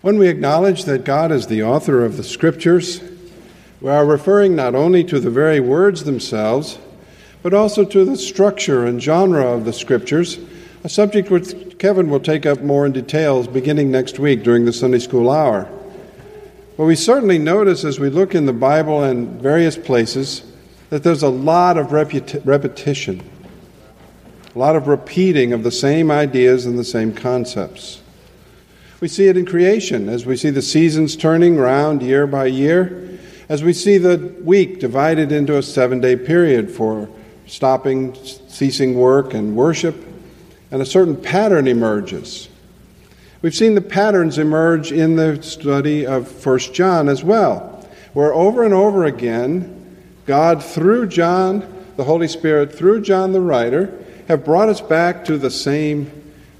When we acknowledge that God is the author of the Scriptures, we are referring not only to the very words themselves, but also to the structure and genre of the Scriptures, a subject which Kevin will take up more in details beginning next week during the Sunday School hour. But we certainly notice as we look in the Bible and various places that there's a lot of repetition, a lot of repeating of the same ideas and the same concepts. We see it in creation as we see the seasons turning round year by year, as we see the week divided into a seven day period for stopping, ceasing work, and worship, and a certain pattern emerges. We've seen the patterns emerge in the study of 1 John as well, where over and over again, God, through John, the Holy Spirit, through John the writer, have brought us back to the same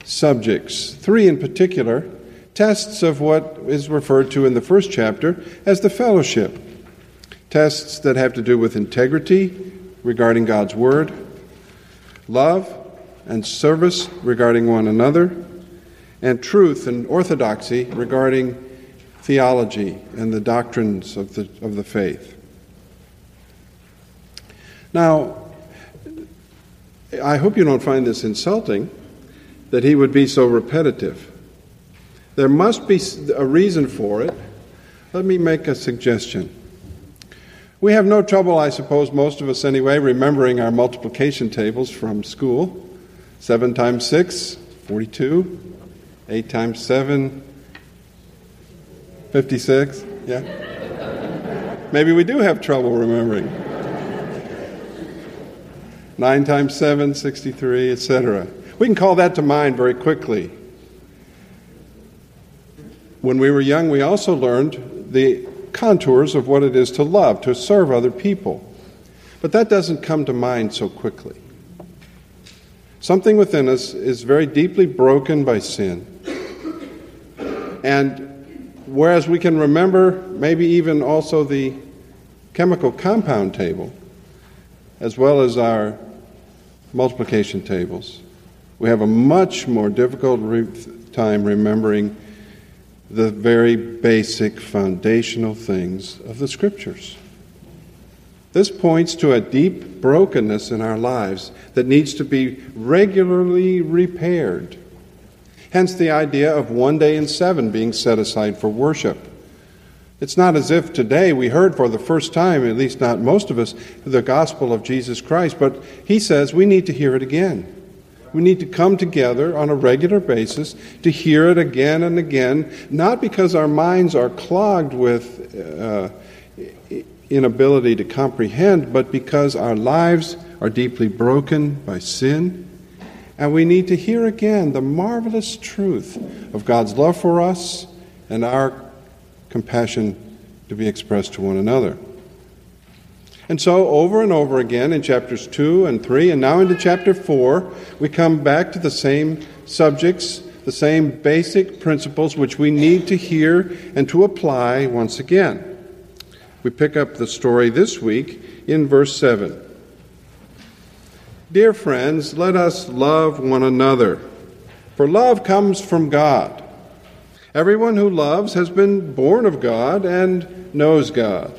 subjects. Three in particular tests of what is referred to in the first chapter as the fellowship. Tests that have to do with integrity regarding God's Word, love and service regarding one another, and truth and orthodoxy regarding theology and the doctrines of the, of the faith. Now, I hope you don't find this insulting that he would be so repetitive. There must be a reason for it. Let me make a suggestion. We have no trouble, I suppose, most of us anyway, remembering our multiplication tables from school. 7 times 6, 42. 8 times 7, 56. Yeah? Maybe we do have trouble remembering. 9 times 7, 63, etc. We can call that to mind very quickly. When we were young, we also learned the contours of what it is to love, to serve other people. But that doesn't come to mind so quickly. Something within us is very deeply broken by sin. And whereas we can remember maybe even also the chemical compound table, as well as our multiplication tables, we have a much more difficult re- time remembering the very basic foundational things of the Scriptures. This points to a deep brokenness in our lives that needs to be regularly repaired. Hence the idea of one day in seven being set aside for worship. It's not as if today we heard for the first time, at least not most of us, the gospel of Jesus Christ, but he says we need to hear it again. We need to come together on a regular basis to hear it again and again, not because our minds are clogged with uh, inability to comprehend, but because our lives are deeply broken by sin. And we need to hear again the marvelous truth of God's love for us and our compassion to be expressed to one another. And so, over and over again in chapters 2 and 3, and now into chapter 4, we come back to the same subjects, the same basic principles which we need to hear and to apply once again. We pick up the story this week in verse 7. Dear friends, let us love one another, for love comes from God. Everyone who loves has been born of God and knows God.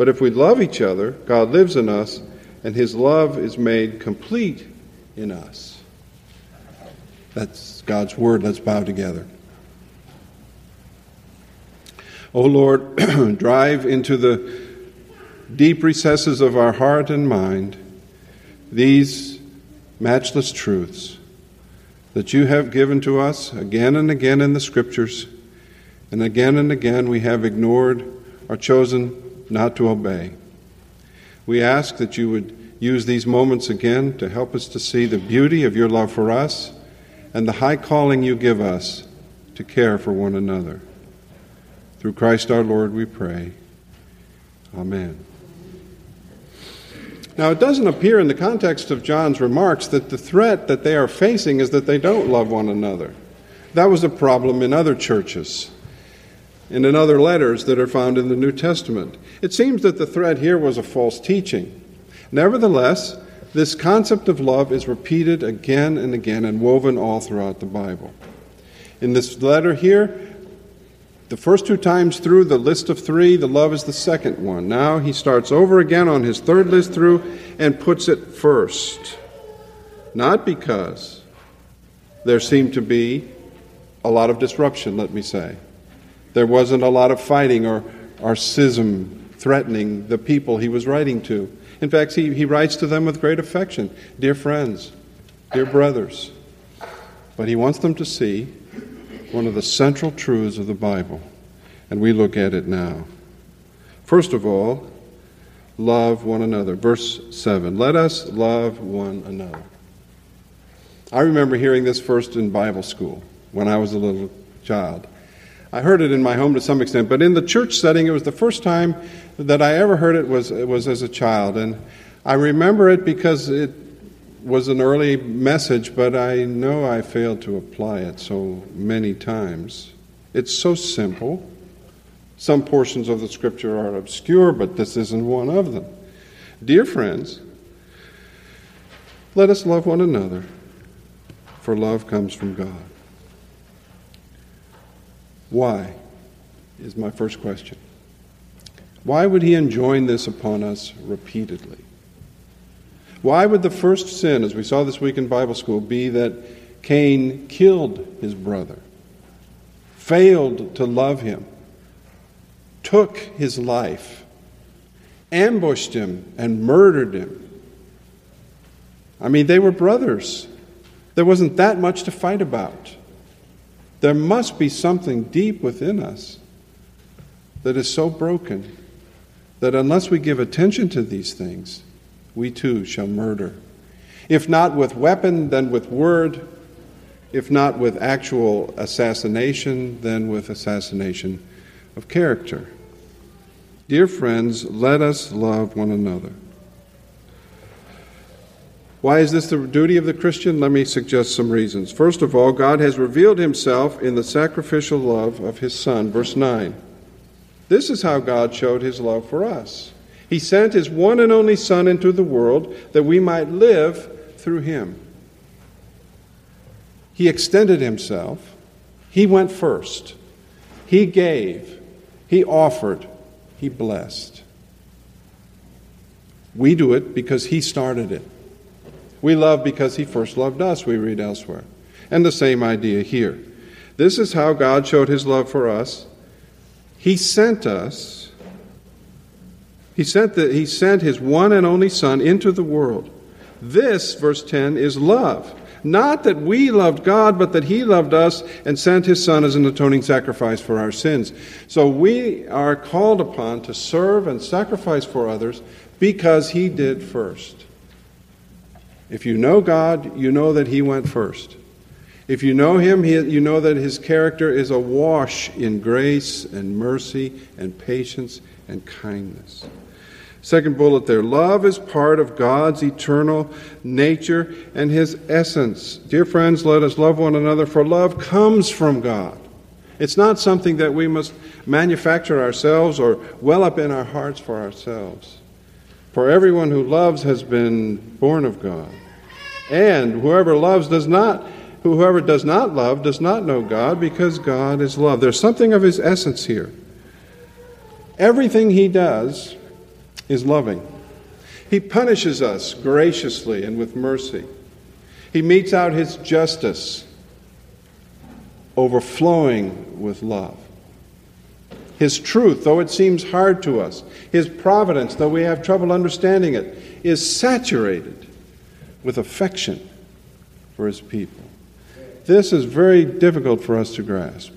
But if we love each other, God lives in us, and his love is made complete in us. That's God's word. Let's bow together. O oh Lord, drive into the deep recesses of our heart and mind these matchless truths that you have given to us again and again in the Scriptures, and again and again we have ignored or chosen not to obey. We ask that you would use these moments again to help us to see the beauty of your love for us and the high calling you give us to care for one another. Through Christ our Lord we pray. Amen. Now, it doesn't appear in the context of John's remarks that the threat that they are facing is that they don't love one another. That was a problem in other churches and in other letters that are found in the New Testament. It seems that the threat here was a false teaching. Nevertheless, this concept of love is repeated again and again and woven all throughout the Bible. In this letter here, the first two times through the list of three, the love is the second one. Now he starts over again on his third list through and puts it first. Not because there seemed to be a lot of disruption, let me say. There wasn't a lot of fighting or, or schism threatening the people he was writing to. In fact, he, he writes to them with great affection Dear friends, dear brothers. But he wants them to see one of the central truths of the Bible, and we look at it now. First of all, love one another. Verse 7 Let us love one another. I remember hearing this first in Bible school when I was a little child. I heard it in my home to some extent, but in the church setting, it was the first time that I ever heard it was, it was as a child. And I remember it because it was an early message, but I know I failed to apply it so many times. It's so simple. Some portions of the scripture are obscure, but this isn't one of them. Dear friends, let us love one another, for love comes from God. Why? Is my first question. Why would he enjoin this upon us repeatedly? Why would the first sin, as we saw this week in Bible school, be that Cain killed his brother, failed to love him, took his life, ambushed him, and murdered him? I mean, they were brothers. There wasn't that much to fight about. There must be something deep within us that is so broken that unless we give attention to these things, we too shall murder. If not with weapon, then with word. If not with actual assassination, then with assassination of character. Dear friends, let us love one another. Why is this the duty of the Christian? Let me suggest some reasons. First of all, God has revealed himself in the sacrificial love of his Son. Verse 9. This is how God showed his love for us. He sent his one and only Son into the world that we might live through him. He extended himself. He went first. He gave. He offered. He blessed. We do it because he started it. We love because he first loved us, we read elsewhere. And the same idea here. This is how God showed his love for us. He sent us he sent, the, he sent his one and only Son into the world. This, verse 10, is love. Not that we loved God, but that He loved us and sent His Son as an atoning sacrifice for our sins. So we are called upon to serve and sacrifice for others because He did first. If you know God, you know that He went first. If you know Him, you know that His character is awash in grace and mercy and patience and kindness. Second bullet there love is part of God's eternal nature and his essence. Dear friends, let us love one another, for love comes from God. It's not something that we must manufacture ourselves or well up in our hearts for ourselves. For everyone who loves has been born of God. And whoever loves does not whoever does not love does not know God because God is love. There's something of his essence here. Everything he does is loving. He punishes us graciously and with mercy. He metes out his justice, overflowing with love. His truth, though it seems hard to us, his providence, though we have trouble understanding it, is saturated with affection for his people. This is very difficult for us to grasp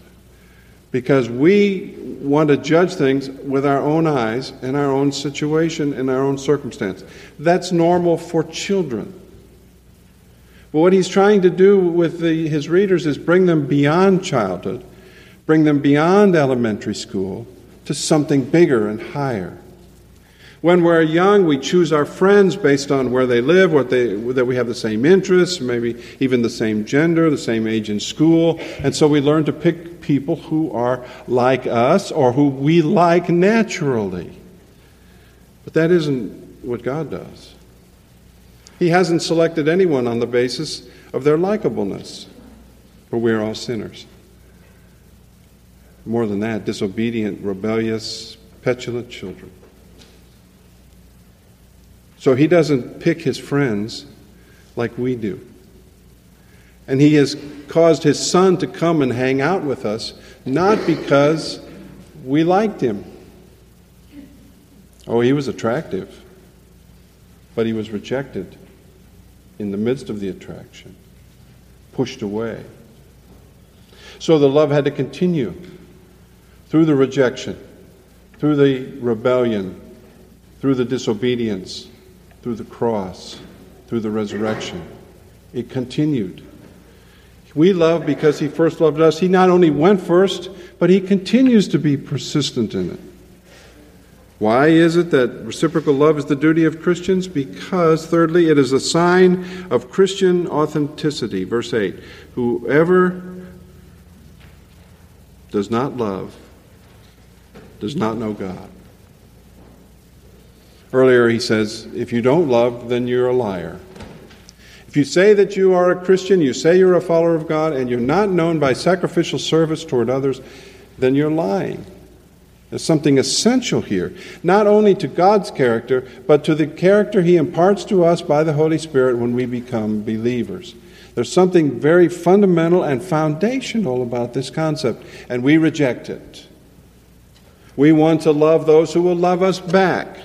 because we want to judge things with our own eyes and our own situation and our own circumstance. That's normal for children. But what he's trying to do with the, his readers is bring them beyond childhood, bring them beyond elementary school to something bigger and higher. When we're young, we choose our friends based on where they live, what they, that we have the same interests, maybe even the same gender, the same age in school. And so we learn to pick people who are like us or who we like naturally. But that isn't what God does. He hasn't selected anyone on the basis of their likableness, for we are all sinners. More than that, disobedient, rebellious, petulant children. So he doesn't pick his friends like we do. And he has caused his son to come and hang out with us, not because we liked him. Oh, he was attractive, but he was rejected in the midst of the attraction, pushed away. So the love had to continue through the rejection, through the rebellion, through the disobedience, through the cross, through the resurrection. It continued. We love because He first loved us. He not only went first, but He continues to be persistent in it. Why is it that reciprocal love is the duty of Christians? Because, thirdly, it is a sign of Christian authenticity. Verse 8 Whoever does not love does not know God. Earlier, he says, if you don't love, then you're a liar. If you say that you are a Christian, you say you're a follower of God, and you're not known by sacrificial service toward others, then you're lying. There's something essential here, not only to God's character, but to the character He imparts to us by the Holy Spirit when we become believers. There's something very fundamental and foundational about this concept, and we reject it. We want to love those who will love us back.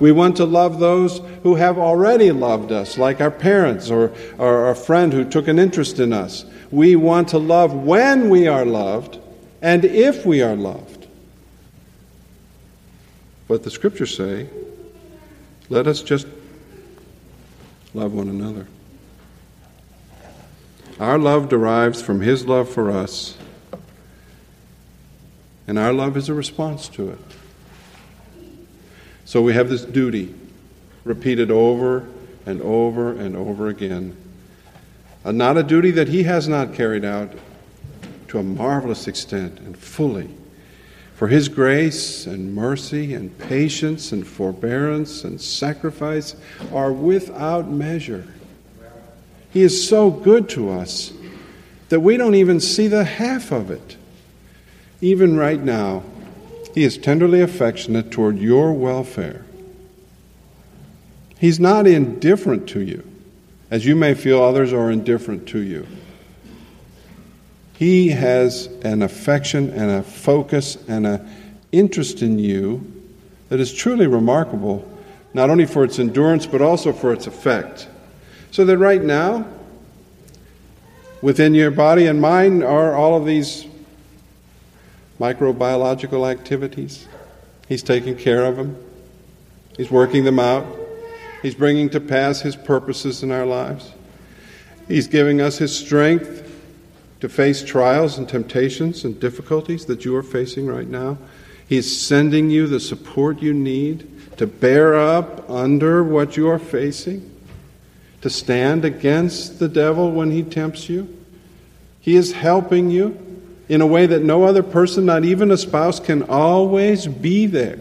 We want to love those who have already loved us, like our parents or, or friend who took an interest in us. We want to love when we are loved and if we are loved. But the scriptures say, let us just love one another. Our love derives from His love for us, and our love is a response to it. So we have this duty repeated over and over and over again. And not a duty that he has not carried out to a marvelous extent and fully. For his grace and mercy and patience and forbearance and sacrifice are without measure. He is so good to us that we don't even see the half of it. Even right now, he is tenderly affectionate toward your welfare. He's not indifferent to you, as you may feel others are indifferent to you. He has an affection and a focus and an interest in you that is truly remarkable, not only for its endurance, but also for its effect. So that right now, within your body and mind are all of these microbiological activities. He's taking care of them, He's working them out, He's bringing to pass His purposes in our lives. He's giving us His strength to face trials and temptations and difficulties that you are facing right now. He's sending you the support you need to bear up under what you are facing, to stand against the devil when he tempts you. He is helping you in a way that no other person, not even a spouse, can always be there.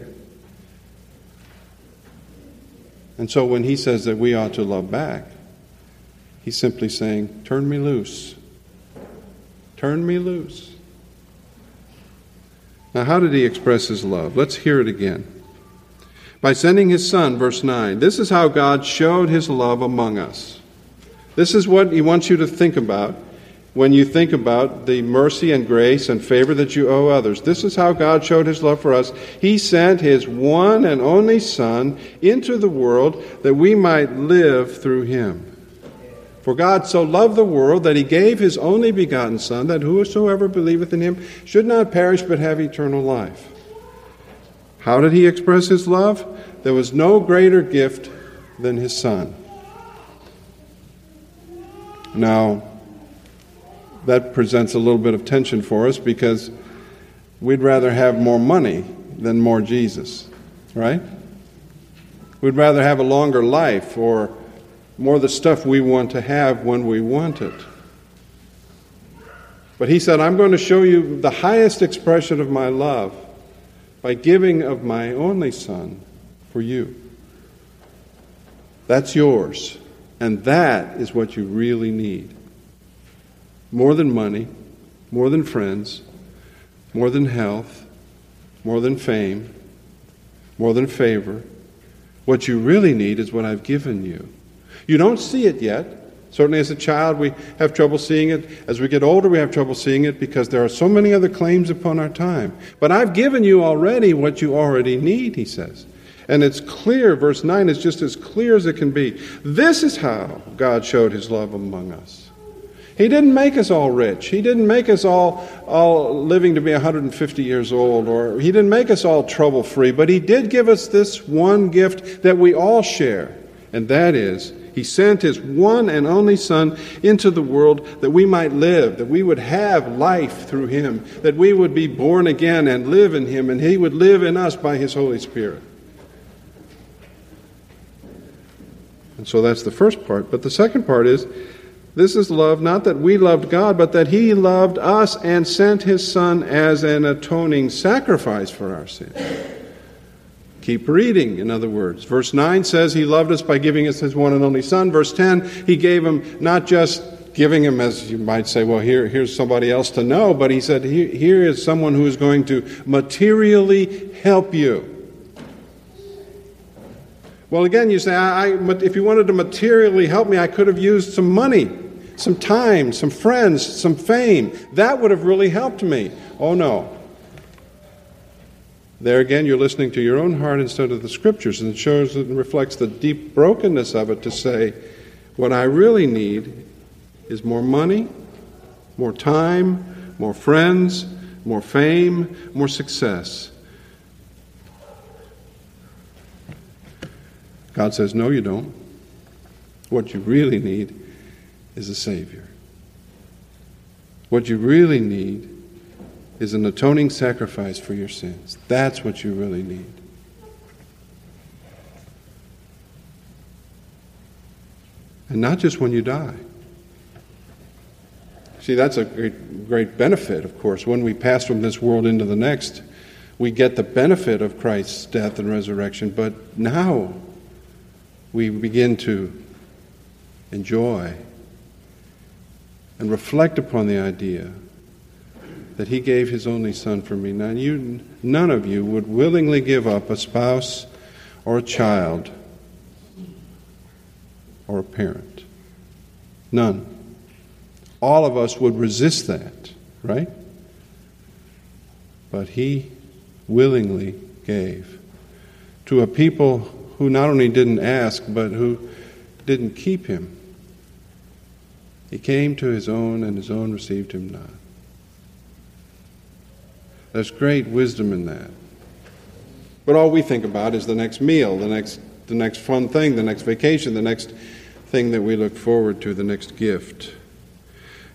And so when he says that we ought to love back, he's simply saying, Turn me loose. Turn me loose. Now, how did he express his love? Let's hear it again. By sending his son, verse 9. This is how God showed his love among us. This is what he wants you to think about when you think about the mercy and grace and favor that you owe others. This is how God showed his love for us. He sent his one and only Son into the world that we might live through him. For God so loved the world that he gave his only begotten Son, that whosoever believeth in him should not perish but have eternal life. How did he express his love? There was no greater gift than his Son. Now, that presents a little bit of tension for us because we'd rather have more money than more Jesus, right? We'd rather have a longer life or more of the stuff we want to have when we want it. But he said, I'm going to show you the highest expression of my love by giving of my only son for you. That's yours. And that is what you really need. More than money, more than friends, more than health, more than fame, more than favor. What you really need is what I've given you. You don't see it yet. Certainly, as a child, we have trouble seeing it. As we get older, we have trouble seeing it because there are so many other claims upon our time. But I've given you already what you already need, he says. And it's clear, verse 9 is just as clear as it can be. This is how God showed his love among us. He didn't make us all rich. He didn't make us all, all living to be 150 years old, or He didn't make us all trouble free, but He did give us this one gift that we all share, and that is He sent His one and only Son into the world that we might live, that we would have life through Him, that we would be born again and live in Him, and He would live in us by His Holy Spirit. And so that's the first part. But the second part is this is love, not that we loved God, but that He loved us and sent His Son as an atoning sacrifice for our sins. Keep reading, in other words. Verse 9 says He loved us by giving us His one and only Son. Verse 10, He gave Him not just giving Him, as you might say, well, here, here's somebody else to know, but He said, here, here is someone who is going to materially help you. Well, again, you say, if you wanted to materially help me, I could have used some money some time, some friends, some fame. That would have really helped me. Oh no. There again, you're listening to your own heart instead of the scriptures, and it shows and reflects the deep brokenness of it to say, what I really need is more money, more time, more friends, more fame, more success. God says, No, you don't. What you really need is a Savior. What you really need is an atoning sacrifice for your sins. That's what you really need. And not just when you die. See, that's a great, great benefit, of course. When we pass from this world into the next, we get the benefit of Christ's death and resurrection. But now we begin to enjoy and reflect upon the idea that he gave his only son for me. Now, you, none of you would willingly give up a spouse or a child or a parent. None. All of us would resist that, right? But he willingly gave to a people who not only didn't ask, but who didn't keep him. He came to his own, and his own received him not. There's great wisdom in that. But all we think about is the next meal, the next, the next fun thing, the next vacation, the next thing that we look forward to, the next gift.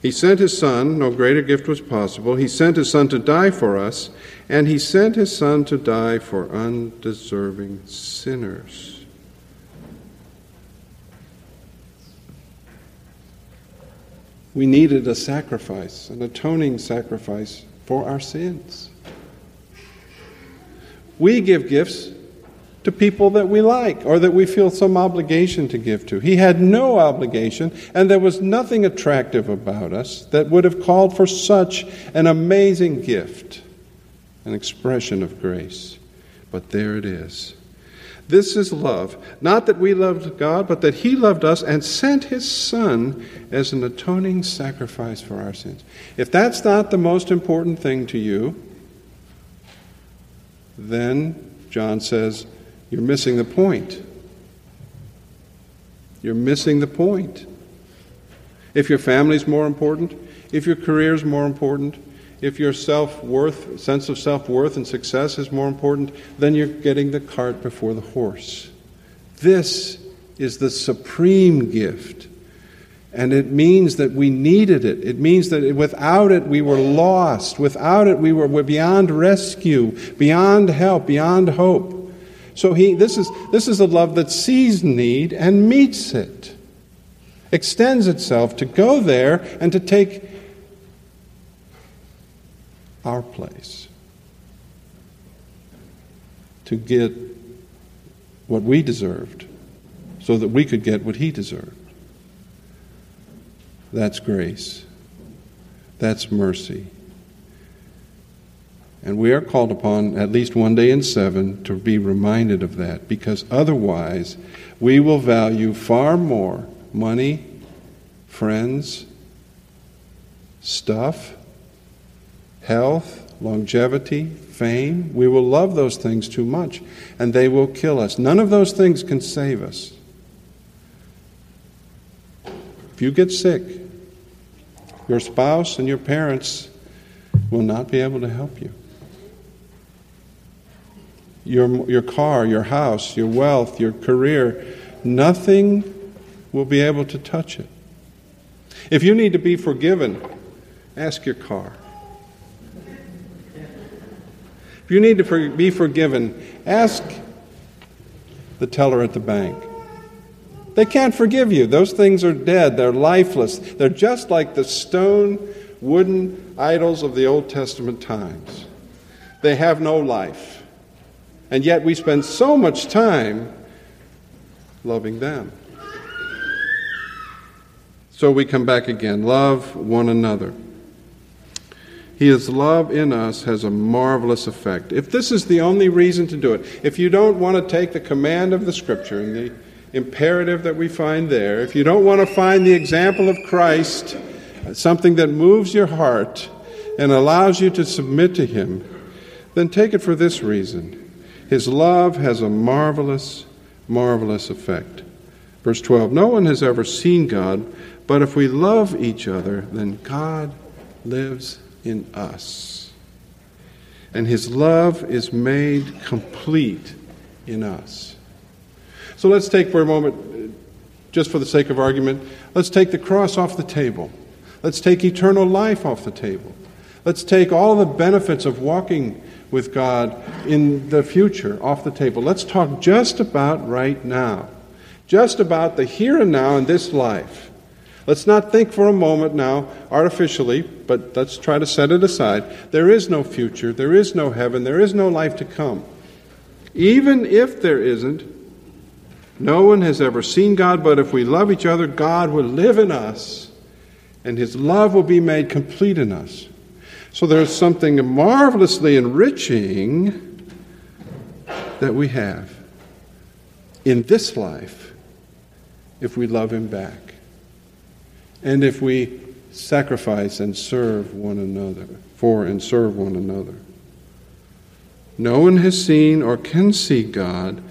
He sent his son, no greater gift was possible. He sent his son to die for us, and he sent his son to die for undeserving sinners. We needed a sacrifice, an atoning sacrifice for our sins. We give gifts to people that we like or that we feel some obligation to give to. He had no obligation, and there was nothing attractive about us that would have called for such an amazing gift, an expression of grace. But there it is. This is love. Not that we loved God, but that He loved us and sent His Son as an atoning sacrifice for our sins. If that's not the most important thing to you, then John says, you're missing the point. You're missing the point. If your family's more important, if your career's more important, if your self worth, sense of self worth and success is more important, then you're getting the cart before the horse. This is the supreme gift. And it means that we needed it. It means that without it, we were lost. Without it, we were beyond rescue, beyond help, beyond hope. So he, this, is, this is a love that sees need and meets it, extends itself to go there and to take our place, to get what we deserved so that we could get what he deserved. That's grace. That's mercy. And we are called upon at least one day in seven to be reminded of that because otherwise we will value far more money, friends, stuff, health, longevity, fame. We will love those things too much and they will kill us. None of those things can save us. If you get sick, your spouse and your parents will not be able to help you. Your, your car, your house, your wealth, your career, nothing will be able to touch it. If you need to be forgiven, ask your car. If you need to be forgiven, ask the teller at the bank. They can't forgive you. Those things are dead, they're lifeless. They're just like the stone, wooden idols of the Old Testament times. They have no life. And yet we spend so much time loving them. So we come back again love one another. His love in us has a marvelous effect. If this is the only reason to do it, if you don't want to take the command of the Scripture and the imperative that we find there, if you don't want to find the example of Christ, something that moves your heart and allows you to submit to Him, then take it for this reason. His love has a marvelous, marvelous effect. Verse 12 No one has ever seen God, but if we love each other, then God lives in us. And His love is made complete in us. So let's take for a moment, uh, just for the sake of argument, let's take the cross off the table. Let's take eternal life off the table. Let's take all the benefits of walking with God in the future off the table. Let's talk just about right now, just about the here and now in this life. Let's not think for a moment now, artificially, but let's try to set it aside. There is no future, there is no heaven, there is no life to come. Even if there isn't, no one has ever seen God, but if we love each other, God will live in us, and his love will be made complete in us. So there's something marvelously enriching that we have in this life if we love him back. And if we sacrifice and serve one another, for and serve one another. No one has seen or can see God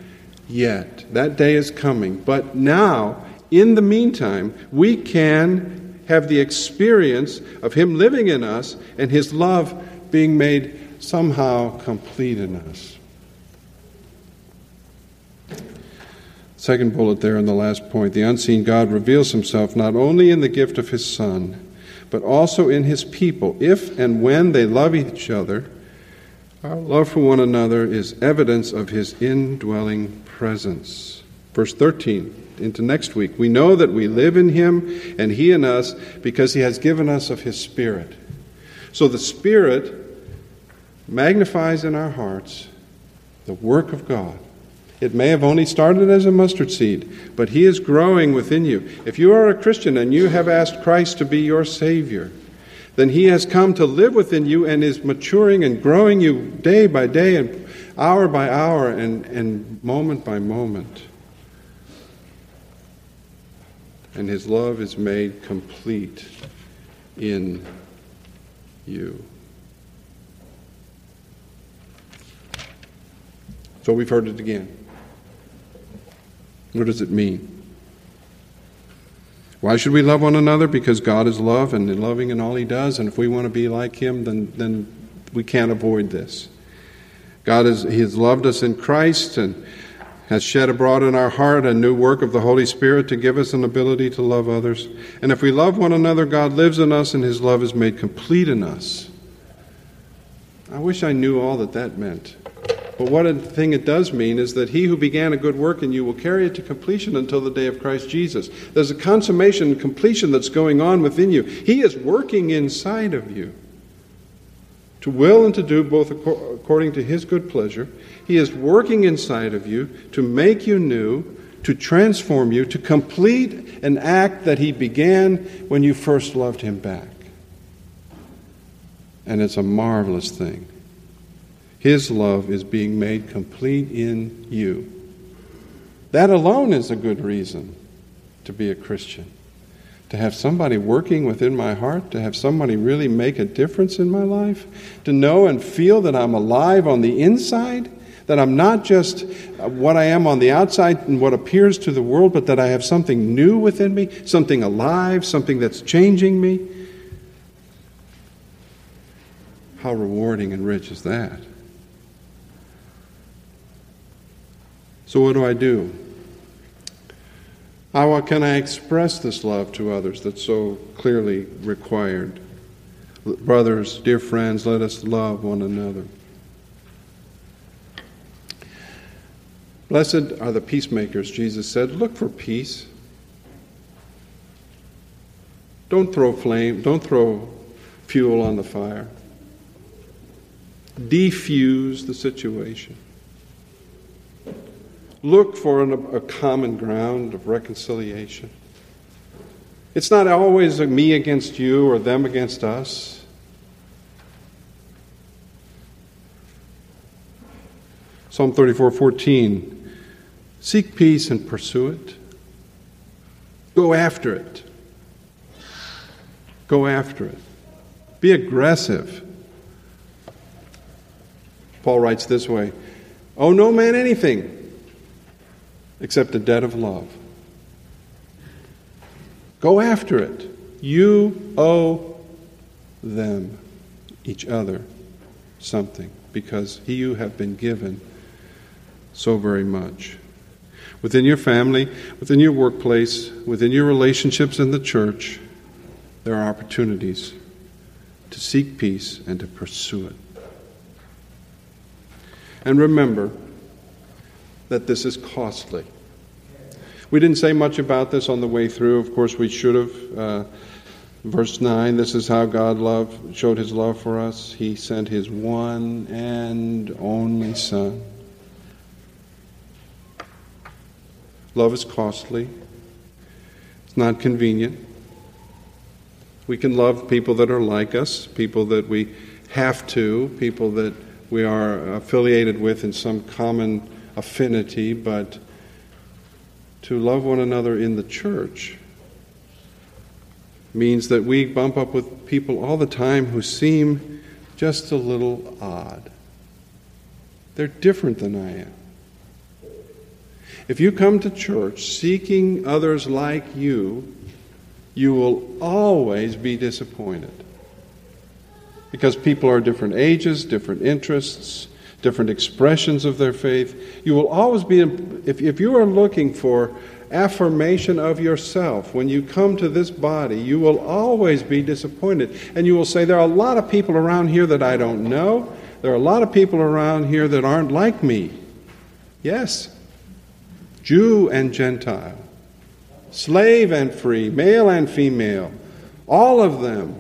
yet. That day is coming. But now, in the meantime, we can have the experience of Him living in us and His love being made somehow complete in us. Second bullet there in the last point the unseen God reveals Himself not only in the gift of His Son, but also in His people, if and when they love each other our love for one another is evidence of his indwelling presence. Verse 13, into next week. We know that we live in him and he in us because he has given us of his Spirit. So the Spirit magnifies in our hearts the work of God. It may have only started as a mustard seed, but he is growing within you. If you are a Christian and you have asked Christ to be your Savior, then He has come to live within you and is maturing and growing you day by day and hour by hour and, and moment by moment. And His love is made complete in you. So we've heard it again. What does it mean? Why should we love one another? Because God is love and loving in all He does, and if we want to be like Him, then, then we can't avoid this. God is, He has loved us in Christ, and has shed abroad in our heart a new work of the Holy Spirit to give us an ability to love others. And if we love one another, God lives in us and his love is made complete in us. I wish I knew all that that meant. But one thing it does mean is that he who began a good work in you will carry it to completion until the day of Christ Jesus. There's a consummation and completion that's going on within you. He is working inside of you to will and to do both according to his good pleasure. He is working inside of you to make you new, to transform you, to complete an act that he began when you first loved him back. And it's a marvelous thing. His love is being made complete in you. That alone is a good reason to be a Christian. To have somebody working within my heart, to have somebody really make a difference in my life, to know and feel that I'm alive on the inside, that I'm not just what I am on the outside and what appears to the world, but that I have something new within me, something alive, something that's changing me. How rewarding and rich is that? So, what do I do? How uh, can I express this love to others that's so clearly required? Brothers, dear friends, let us love one another. Blessed are the peacemakers, Jesus said. Look for peace. Don't throw flame, don't throw fuel on the fire. Defuse the situation. Look for an, a common ground of reconciliation. It's not always me against you or them against us. Psalm 34 14. Seek peace and pursue it. Go after it. Go after it. Be aggressive. Paul writes this way Owe no man anything except a debt of love. Go after it. You owe them, each other, something because you have been given so very much. Within your family, within your workplace, within your relationships in the church, there are opportunities to seek peace and to pursue it. And remember, that this is costly. We didn't say much about this on the way through. Of course, we should have. Uh, verse 9 this is how God loved, showed his love for us. He sent his one and only Son. Love is costly, it's not convenient. We can love people that are like us, people that we have to, people that we are affiliated with in some common affinity, but to love one another in the church means that we bump up with people all the time who seem just a little odd. They're different than I am. If you come to church seeking others like you, you will always be disappointed. Because people are different ages, different interests, different expressions of their faith. You will always be, if, if you are looking for affirmation of yourself, when you come to this body, you will always be disappointed. And you will say, There are a lot of people around here that I don't know. There are a lot of people around here that aren't like me. Yes, Jew and Gentile, slave and free, male and female, all of them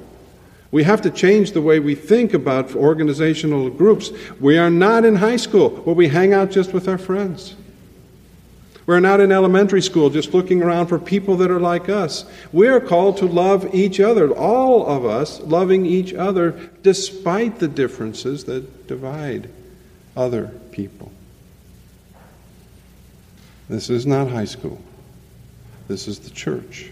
we have to change the way we think about organizational groups. We are not in high school where we hang out just with our friends. We're not in elementary school just looking around for people that are like us. We are called to love each other, all of us loving each other despite the differences that divide other people. This is not high school. This is the church.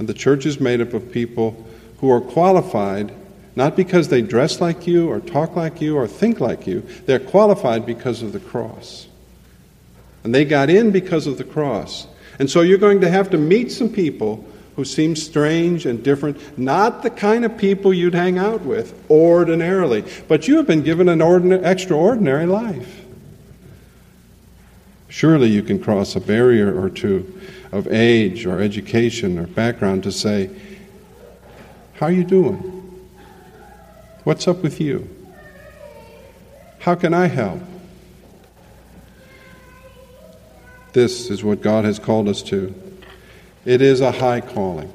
And the church is made up of people who are qualified not because they dress like you or talk like you or think like you, they're qualified because of the cross. And they got in because of the cross. And so you're going to have to meet some people who seem strange and different, not the kind of people you'd hang out with ordinarily, but you have been given an ordinary, extraordinary life. Surely you can cross a barrier or two of age or education or background to say, How are you doing? What's up with you? How can I help? This is what God has called us to. It is a high calling.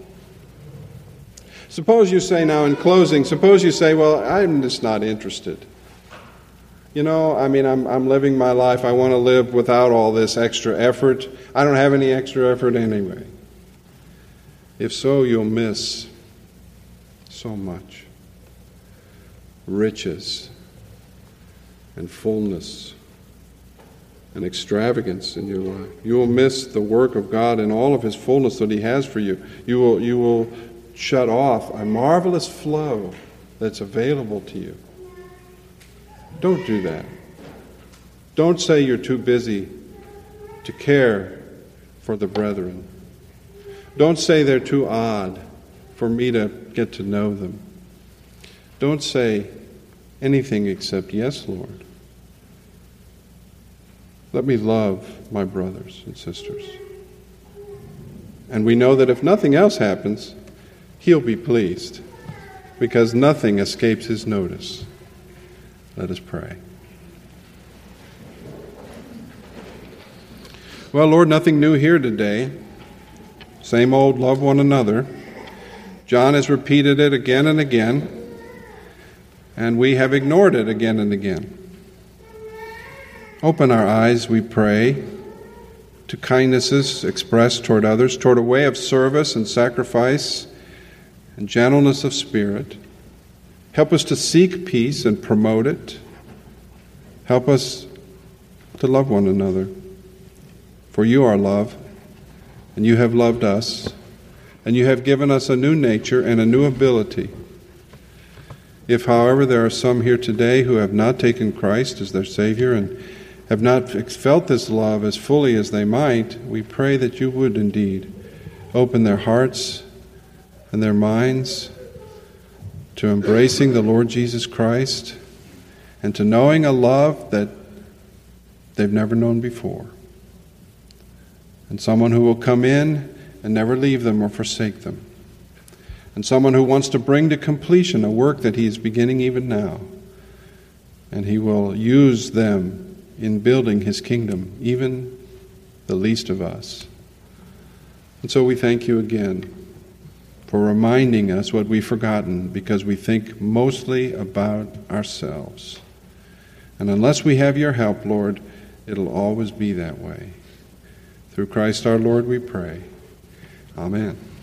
Suppose you say now in closing, suppose you say, Well, I'm just not interested. You know, I mean, I'm, I'm living my life. I want to live without all this extra effort. I don't have any extra effort anyway. If so, you'll miss so much riches and fullness and extravagance in your life. You will miss the work of God and all of His fullness that He has for you. You will, you will shut off a marvelous flow that's available to you. Don't do that. Don't say you're too busy to care for the brethren. Don't say they're too odd for me to get to know them. Don't say anything except, Yes, Lord. Let me love my brothers and sisters. And we know that if nothing else happens, He'll be pleased because nothing escapes His notice. Let us pray. Well, Lord, nothing new here today. Same old love one another. John has repeated it again and again, and we have ignored it again and again. Open our eyes, we pray, to kindnesses expressed toward others, toward a way of service and sacrifice and gentleness of spirit. Help us to seek peace and promote it. Help us to love one another. For you are love, and you have loved us, and you have given us a new nature and a new ability. If, however, there are some here today who have not taken Christ as their Savior and have not felt this love as fully as they might, we pray that you would indeed open their hearts and their minds to embracing the Lord Jesus Christ and to knowing a love that they've never known before. And someone who will come in and never leave them or forsake them. And someone who wants to bring to completion a work that he is beginning even now. And he will use them in building his kingdom, even the least of us. And so we thank you again for reminding us what we've forgotten because we think mostly about ourselves. And unless we have your help, Lord, it'll always be that way. Through Christ our Lord we pray. Amen.